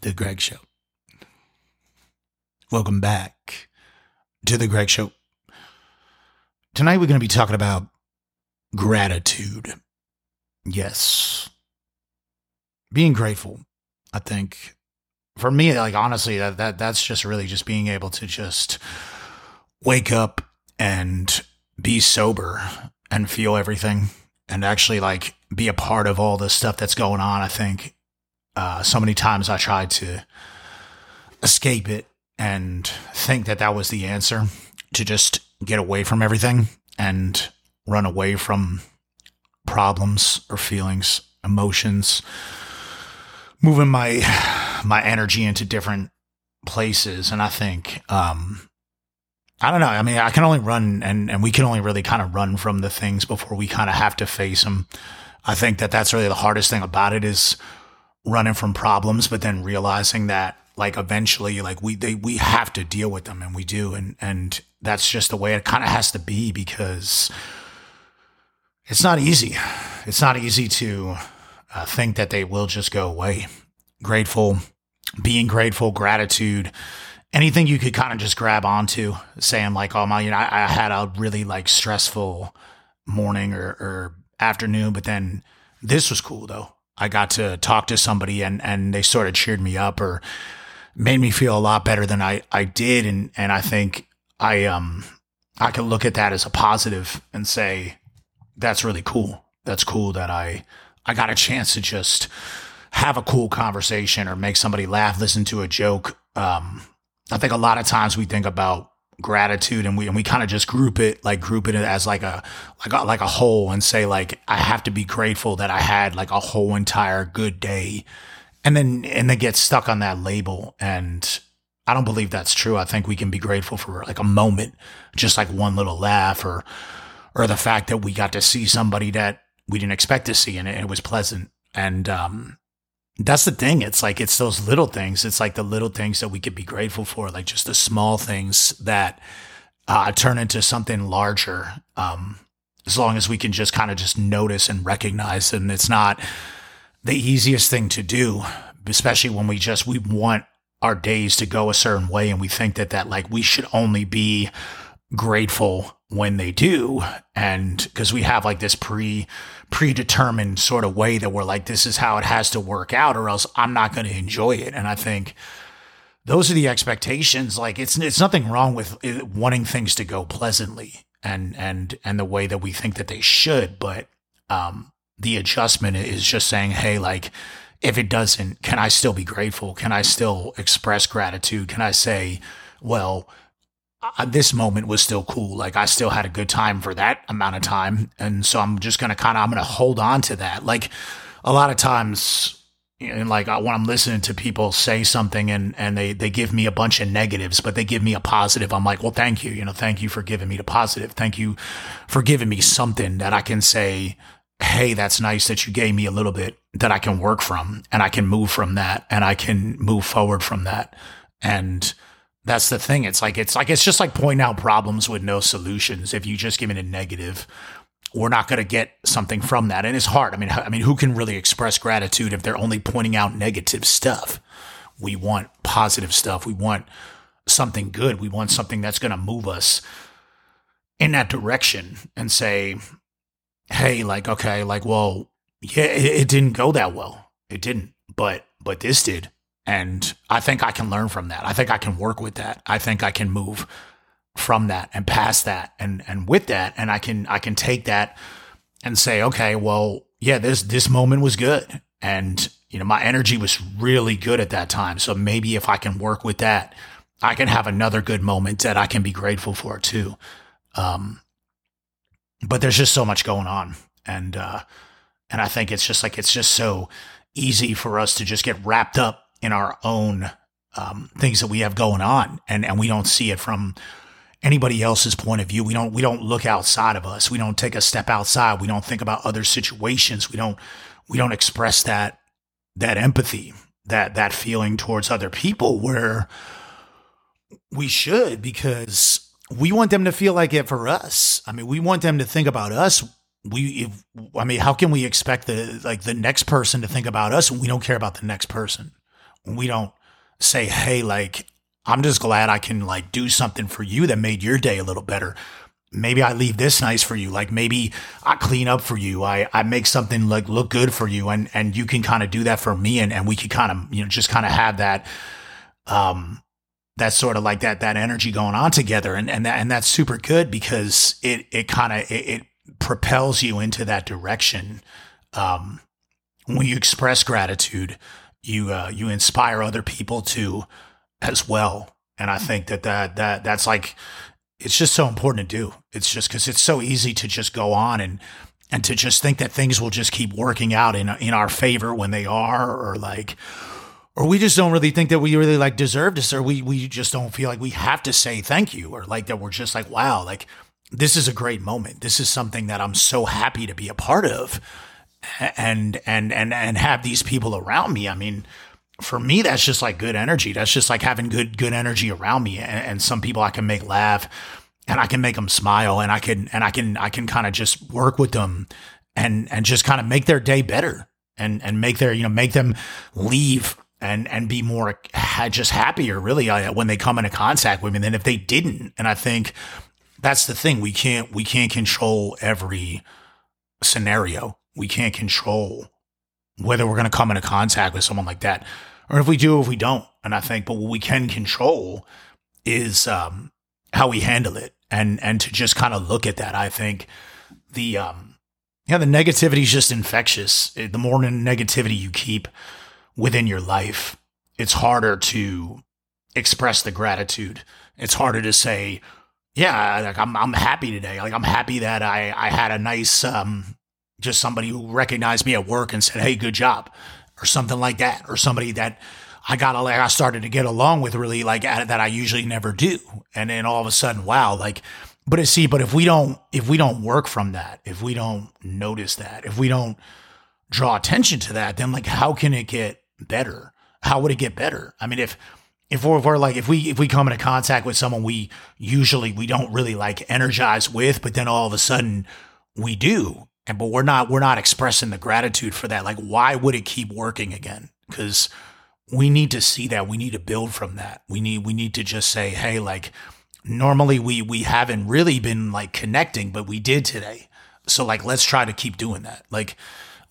The Greg Show. Welcome back to The Greg Show. Tonight we're going to be talking about gratitude. Yes. Being grateful, I think. For me, like honestly, that, that that's just really just being able to just wake up and be sober and feel everything and actually like be a part of all the stuff that's going on. I think uh, so many times I tried to escape it and think that that was the answer to just get away from everything and run away from problems or feelings, emotions, moving my my energy into different places. And I think um, I don't know. I mean, I can only run and, and we can only really kind of run from the things before we kind of have to face them. I think that that's really the hardest thing about it is running from problems, but then realizing that like eventually, like we, they, we have to deal with them and we do. And, and that's just the way it kind of has to be because it's not easy. It's not easy to uh, think that they will just go away. Grateful, being grateful, gratitude, anything you could kind of just grab onto, saying like, "Oh my, you know, I, I had a really like stressful morning or, or afternoon, but then this was cool though. I got to talk to somebody and and they sort of cheered me up or made me feel a lot better than I I did, and and I think I um I can look at that as a positive and say that's really cool. That's cool that I I got a chance to just have a cool conversation or make somebody laugh, listen to a joke. Um, I think a lot of times we think about gratitude and we and we kind of just group it like group it as like a like a like a whole and say like I have to be grateful that I had like a whole entire good day and then and then get stuck on that label and I don't believe that's true. I think we can be grateful for like a moment, just like one little laugh or or the fact that we got to see somebody that we didn't expect to see and it, it was pleasant. And um that's the thing. It's like it's those little things. It's like the little things that we could be grateful for, like just the small things that uh, turn into something larger. Um, as long as we can just kind of just notice and recognize, and it's not the easiest thing to do, especially when we just we want our days to go a certain way, and we think that that like we should only be grateful when they do and because we have like this pre predetermined sort of way that we're like this is how it has to work out or else I'm not going to enjoy it. And I think those are the expectations. Like it's it's nothing wrong with uh, wanting things to go pleasantly and and and the way that we think that they should but um the adjustment is just saying hey like if it doesn't can I still be grateful? Can I still express gratitude? Can I say well uh, this moment was still cool. Like I still had a good time for that amount of time. And so I'm just going to kind of, I'm going to hold on to that. Like a lot of times, and like when I'm listening to people say something and, and they, they give me a bunch of negatives, but they give me a positive. I'm like, well, thank you. You know, thank you for giving me the positive. Thank you for giving me something that I can say, Hey, that's nice that you gave me a little bit that I can work from and I can move from that and I can move forward from that. And, that's the thing. It's like it's like it's just like pointing out problems with no solutions. If you just give it a negative, we're not going to get something from that, and it's hard. I mean, I mean, who can really express gratitude if they're only pointing out negative stuff? We want positive stuff. We want something good. We want something that's going to move us in that direction and say, "Hey, like, okay, like, well, yeah, it, it didn't go that well. It didn't, but but this did." And I think I can learn from that. I think I can work with that. I think I can move from that and past that and and with that and I can I can take that and say, okay, well, yeah, this this moment was good. And you know, my energy was really good at that time. So maybe if I can work with that, I can have another good moment that I can be grateful for too. Um, but there's just so much going on. And, uh, and I think it's just like, it's just so easy for us to just get wrapped up in our own um, things that we have going on, and and we don't see it from anybody else's point of view. We don't we don't look outside of us. We don't take a step outside. We don't think about other situations. We don't we don't express that that empathy, that that feeling towards other people where we should because we want them to feel like it for us. I mean, we want them to think about us. We, if, I mean, how can we expect the like the next person to think about us when we don't care about the next person? We don't say, hey, like, I'm just glad I can like do something for you that made your day a little better. Maybe I leave this nice for you. Like maybe I clean up for you. I, I make something like look good for you and, and you can kind of do that for me. And, and we could kind of, you know, just kind of have that, um, that sort of like that, that energy going on together. And, and that, and that's super good because it, it kind of, it, it propels you into that direction. Um, when you express gratitude, you, uh, you inspire other people to, as well. And I think that that that that's like it's just so important to do. It's just because it's so easy to just go on and and to just think that things will just keep working out in in our favor when they are, or like, or we just don't really think that we really like deserve this, or we we just don't feel like we have to say thank you, or like that we're just like wow, like this is a great moment. This is something that I'm so happy to be a part of, and and and and have these people around me. I mean, for me, that's just like good energy. That's just like having good, good energy around me. And, and some people I can make laugh and I can make them smile and I can, and I can, I can kind of just work with them and, and just kind of make their day better and, and make their, you know, make them leave and, and be more just happier really uh, when they come into contact with me than if they didn't. And I think that's the thing. We can't, we can't control every scenario. We can't control whether we're going to come into contact with someone like that or if we do, if we don't. And I think, but what we can control is um, how we handle it, and and to just kind of look at that. I think the um, yeah, the negativity is just infectious. The more negativity you keep within your life, it's harder to express the gratitude. It's harder to say, yeah, like I'm I'm happy today. Like I'm happy that I I had a nice um just somebody who recognized me at work and said, "Hey, good job." or something like that, or somebody that I got like I started to get along with really like that I usually never do, and then all of a sudden, wow, like. But see, but if we don't, if we don't work from that, if we don't notice that, if we don't draw attention to that, then like, how can it get better? How would it get better? I mean, if if we're, if we're, like if we if we come into contact with someone we usually we don't really like energize with, but then all of a sudden we do, and but we're not we're not expressing the gratitude for that. Like why would it keep working again? Because we need to see that. We need to build from that. We need we need to just say hey like normally we we haven't really been like connecting but we did today. So like let's try to keep doing that. Like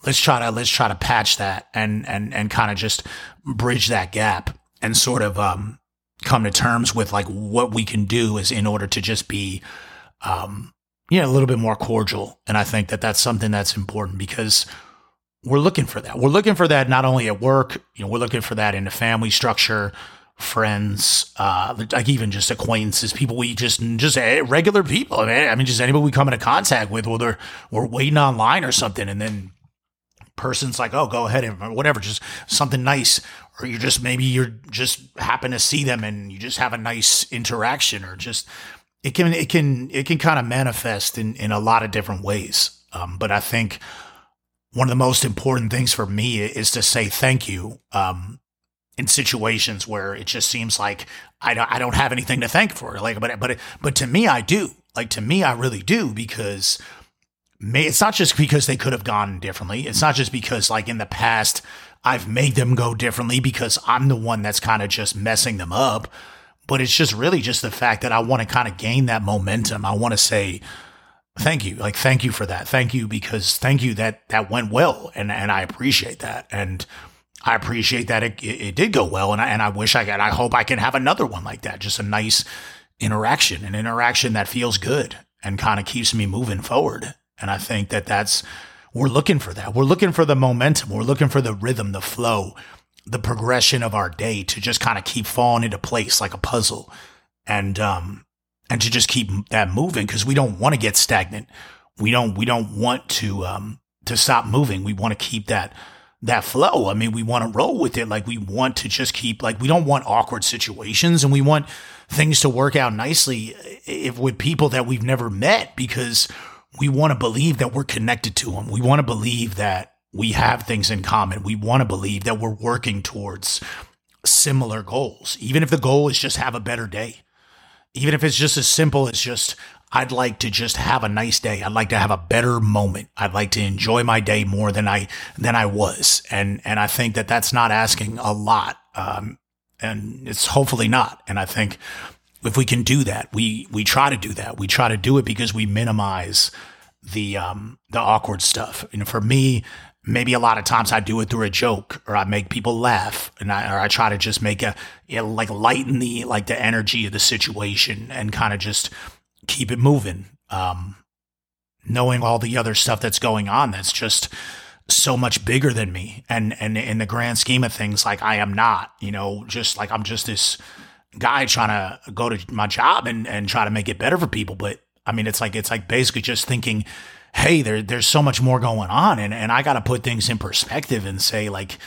let's try to let's try to patch that and and and kind of just bridge that gap and sort of um come to terms with like what we can do is in order to just be um yeah, a little bit more cordial. And I think that that's something that's important because we're looking for that. We're looking for that not only at work, you know, we're looking for that in the family structure, friends, uh, like even just acquaintances, people we just, just regular people. I mean, I mean, just anybody we come into contact with, whether we're waiting online or something, and then person's like, oh, go ahead and whatever, just something nice. Or you're just, maybe you're just happen to see them and you just have a nice interaction or just, it can it can it can kind of manifest in in a lot of different ways. Um, but I think one of the most important things for me is to say thank you um, in situations where it just seems like I don't I don't have anything to thank for. Like, but but but to me, I do. Like to me, I really do because may, it's not just because they could have gone differently. It's not just because like in the past I've made them go differently because I'm the one that's kind of just messing them up but it's just really just the fact that I want to kind of gain that momentum. I want to say, thank you. Like, thank you for that. Thank you because thank you that that went well. And, and I appreciate that. And I appreciate that it, it, it did go well. And I, and I wish I could, I hope I can have another one like that. Just a nice interaction, an interaction that feels good and kind of keeps me moving forward. And I think that that's, we're looking for that. We're looking for the momentum. We're looking for the rhythm, the flow the progression of our day to just kind of keep falling into place like a puzzle and um and to just keep that moving because we don't want to get stagnant. We don't we don't want to um to stop moving. We want to keep that that flow. I mean we want to roll with it. Like we want to just keep like we don't want awkward situations and we want things to work out nicely if with people that we've never met because we want to believe that we're connected to them we want to believe that we have things in common. We want to believe that we're working towards similar goals, even if the goal is just have a better day. even if it's just as simple as just I'd like to just have a nice day. I'd like to have a better moment. I'd like to enjoy my day more than I than I was, and and I think that that's not asking a lot, um, and it's hopefully not. And I think if we can do that, we we try to do that. We try to do it because we minimize the um the awkward stuff. You know, for me, maybe a lot of times I do it through a joke or I make people laugh and I, or I try to just make a, you know, like lighten the, like the energy of the situation and kind of just keep it moving. Um, knowing all the other stuff that's going on, that's just so much bigger than me. And, and in the grand scheme of things, like I am not, you know, just like I'm just this guy trying to go to my job and, and try to make it better for people. But I mean, it's like, it's like basically just thinking, hey, there, there's so much more going on. And, and I got to put things in perspective and say, like,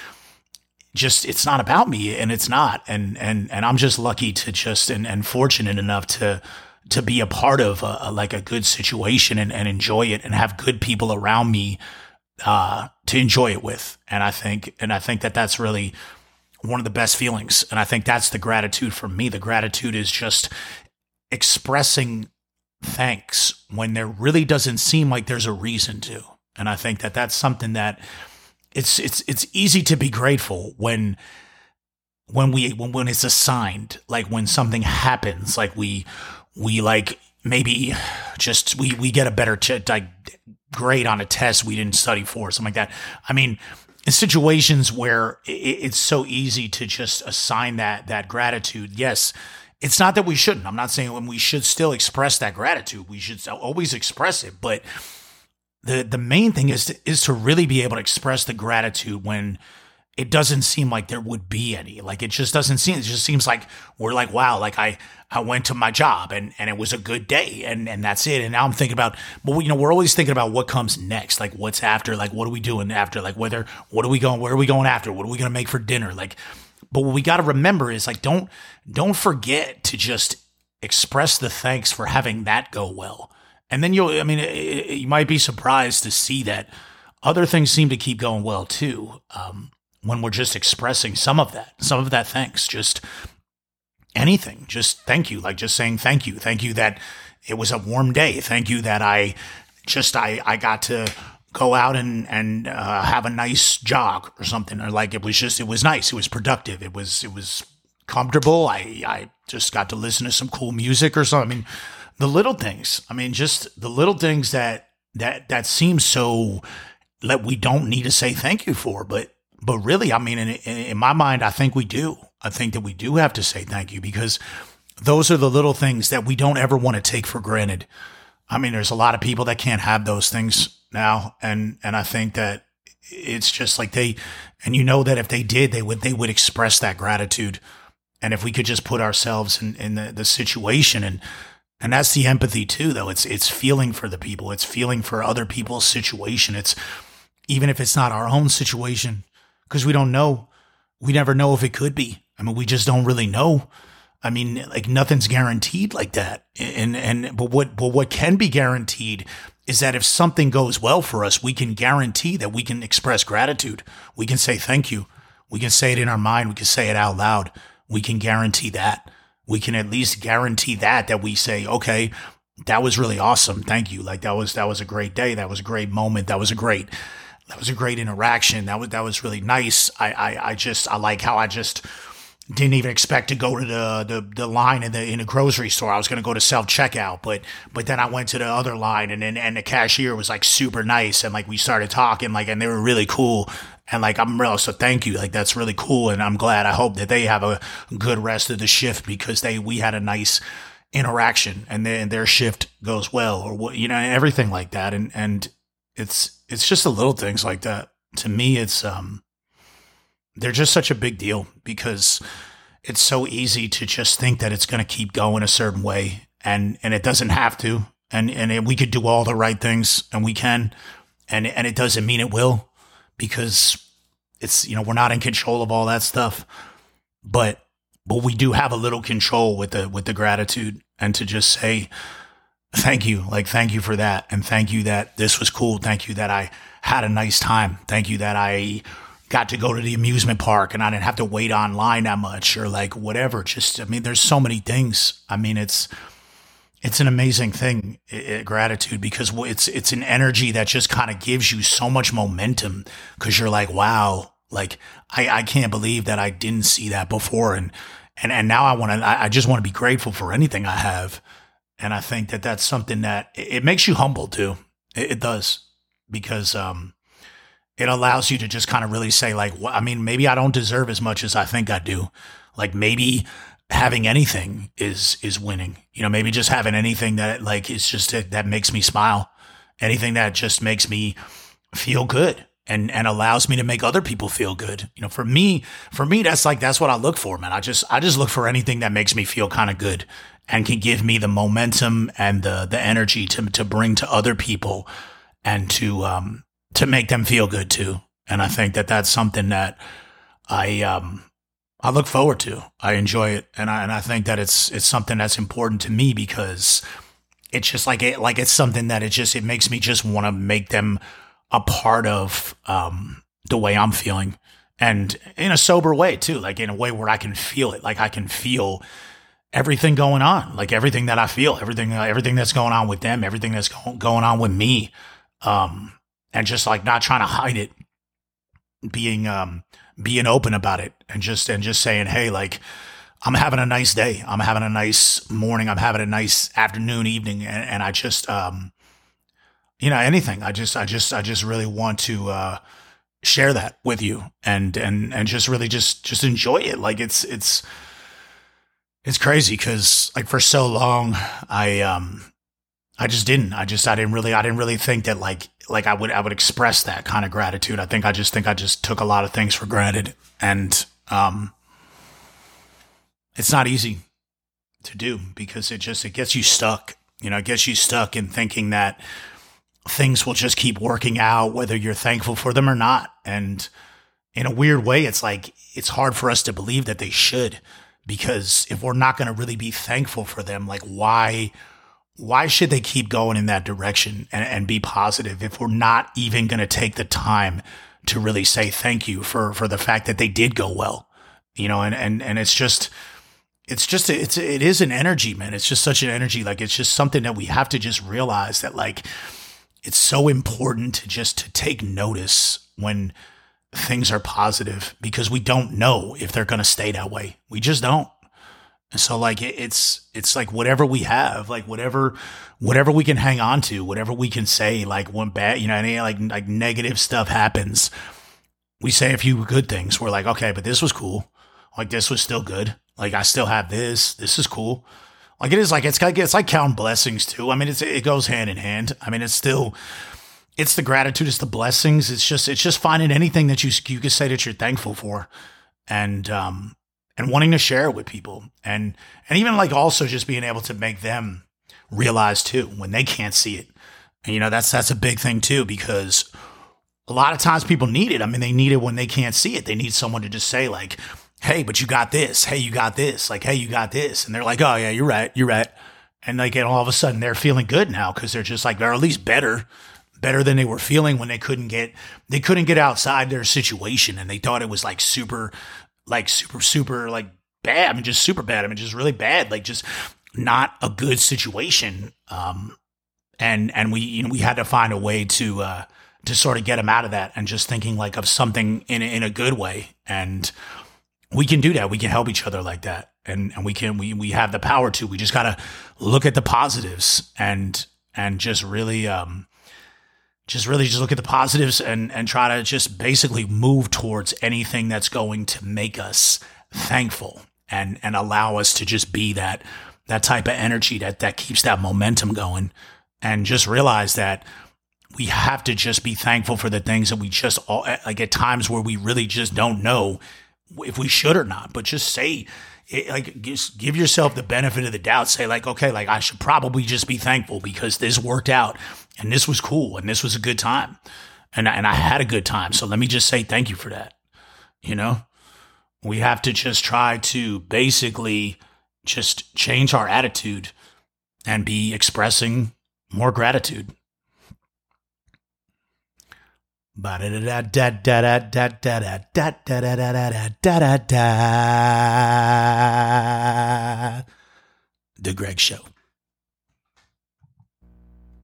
just it's not about me and it's not. And and and I'm just lucky to just and, and fortunate enough to to be a part of a, a, like a good situation and, and enjoy it and have good people around me uh, to enjoy it with. And I think and I think that that's really one of the best feelings. And I think that's the gratitude for me. The gratitude is just expressing thanks when there really doesn't seem like there's a reason to. And I think that that's something that it's it's it's easy to be grateful when when we when, when it's assigned, like when something happens, like we we like maybe just we we get a better ch- like grade on a test we didn't study for, something like that. I mean, in situations where it, it's so easy to just assign that that gratitude, yes, it's not that we shouldn't. I'm not saying when we should still express that gratitude. We should always express it, but the the main thing is to, is to really be able to express the gratitude when it doesn't seem like there would be any. Like it just doesn't seem. It just seems like we're like, wow, like I I went to my job and and it was a good day and and that's it. And now I'm thinking about, but you know, we're always thinking about what comes next. Like what's after. Like what are we doing after? Like whether what are we going? Where are we going after? What are we gonna make for dinner? Like but what we got to remember is like don't don't forget to just express the thanks for having that go well. And then you'll I mean it, you might be surprised to see that other things seem to keep going well too. Um, when we're just expressing some of that, some of that thanks, just anything, just thank you, like just saying thank you, thank you that it was a warm day, thank you that I just I I got to go out and and uh, have a nice jog or something or like it was just it was nice. It was productive. It was it was comfortable. I i just got to listen to some cool music or something. I mean the little things i mean just the little things that that that seem so that we don't need to say thank you for but but really i mean in, in my mind i think we do. I think that we do have to say thank you because those are the little things that we don't ever want to take for granted i mean there's a lot of people that can't have those things now, and and I think that it's just like they, and you know that if they did, they would they would express that gratitude, and if we could just put ourselves in in the, the situation and. And that's the empathy too, though. It's it's feeling for the people. It's feeling for other people's situation. It's even if it's not our own situation, because we don't know. We never know if it could be. I mean, we just don't really know. I mean, like nothing's guaranteed like that. And and but what but what can be guaranteed is that if something goes well for us, we can guarantee that we can express gratitude. We can say thank you. We can say it in our mind. We can say it out loud. We can guarantee that. We can at least guarantee that that we say, okay, that was really awesome. Thank you. Like that was that was a great day. That was a great moment. That was a great that was a great interaction. That was that was really nice. I I, I just I like how I just didn't even expect to go to the, the, the line in the in a grocery store. I was going to go to self checkout, but but then I went to the other line, and and, and the cashier was like super nice, and like we started talking, like and they were really cool, and like I'm real so thank you, like that's really cool, and I'm glad. I hope that they have a good rest of the shift because they we had a nice interaction, and then their shift goes well, or what you know everything like that, and and it's it's just the little things like that. To me, it's um they're just such a big deal because it's so easy to just think that it's going to keep going a certain way and and it doesn't have to and and we could do all the right things and we can and and it doesn't mean it will because it's you know we're not in control of all that stuff. But but we do have a little control with the with the gratitude and to just say thank you like thank you for that and thank you that this was cool thank you that I had a nice time thank you that I got to go to the amusement park and I didn't have to wait online that much or like whatever. Just, I mean, there's so many things. I mean, it's, it's an amazing thing, it, gratitude, because it's, it's an energy that just kind of gives you so much momentum because you're like, wow, like I, I can't believe that I didn't see that before. And, and, and now I want to, I, I just want to be grateful for anything I have. And I think that that's something that it, it makes you humble too. It, it does because, um, it allows you to just kind of really say like well, i mean maybe i don't deserve as much as i think i do. Like maybe having anything is is winning. You know maybe just having anything that like is just that makes me smile. Anything that just makes me feel good and and allows me to make other people feel good. You know for me for me that's like that's what i look for man. I just i just look for anything that makes me feel kind of good and can give me the momentum and the the energy to to bring to other people and to um to make them feel good too. And I think that that's something that I um I look forward to. I enjoy it, and I and I think that it's it's something that's important to me because it's just like it like it's something that it just it makes me just want to make them a part of um the way I'm feeling. And in a sober way too like in a way where I can feel it. Like I can feel everything going on. Like everything that I feel everything everything that's going on with them everything that's go- going on with me. Um and just like not trying to hide it, being um being open about it and just and just saying, hey, like I'm having a nice day. I'm having a nice morning. I'm having a nice afternoon, evening, and, and I just um you know anything. I just I just I just really want to uh share that with you and and and just really just just enjoy it. Like it's it's it's crazy because like for so long I um I just didn't. I just I didn't really I didn't really think that like like I would I would express that kind of gratitude. I think I just think I just took a lot of things for granted and um it's not easy to do because it just it gets you stuck. You know, it gets you stuck in thinking that things will just keep working out whether you're thankful for them or not. And in a weird way, it's like it's hard for us to believe that they should because if we're not going to really be thankful for them, like why why should they keep going in that direction and, and be positive if we're not even going to take the time to really say thank you for, for the fact that they did go well, you know, and, and, and it's just, it's just, it's, it is an energy, man. It's just such an energy. Like, it's just something that we have to just realize that like, it's so important to just to take notice when things are positive because we don't know if they're going to stay that way. We just don't. So like it's it's like whatever we have, like whatever whatever we can hang on to, whatever we can say, like when bad, you know, any like like negative stuff happens, we say a few good things. We're like, okay, but this was cool. Like this was still good. Like I still have this. This is cool. Like it is like it's like it's like counting blessings too. I mean, it's it goes hand in hand. I mean, it's still it's the gratitude, it's the blessings. It's just it's just finding anything that you you can say that you're thankful for, and um and wanting to share it with people. And and even like also just being able to make them realize too when they can't see it. And you know that's that's a big thing too because a lot of times people need it. I mean they need it when they can't see it. They need someone to just say like hey but you got this. Hey you got this. Like hey you got this. And they're like oh yeah you're right. You're right. And like and all of a sudden they're feeling good now because they're just like they're at least better better than they were feeling when they couldn't get they couldn't get outside their situation and they thought it was like super like super, super like bad. I mean, just super bad. I mean, just really bad. Like just not a good situation. Um, and, and we, you know, we had to find a way to, uh, to sort of get him out of that and just thinking like of something in, in a good way. And we can do that. We can help each other like that. And, and we can, we, we have the power to, we just got to look at the positives and, and just really, um, just really just look at the positives and and try to just basically move towards anything that's going to make us thankful and and allow us to just be that that type of energy that that keeps that momentum going. And just realize that we have to just be thankful for the things that we just all like at times where we really just don't know if we should or not but just say it, like just give yourself the benefit of the doubt say like okay like i should probably just be thankful because this worked out and this was cool and this was a good time and and I had a good time. So let me just say thank you for that. You know, we have to just try to basically just change our attitude and be expressing more gratitude. The Greg Show.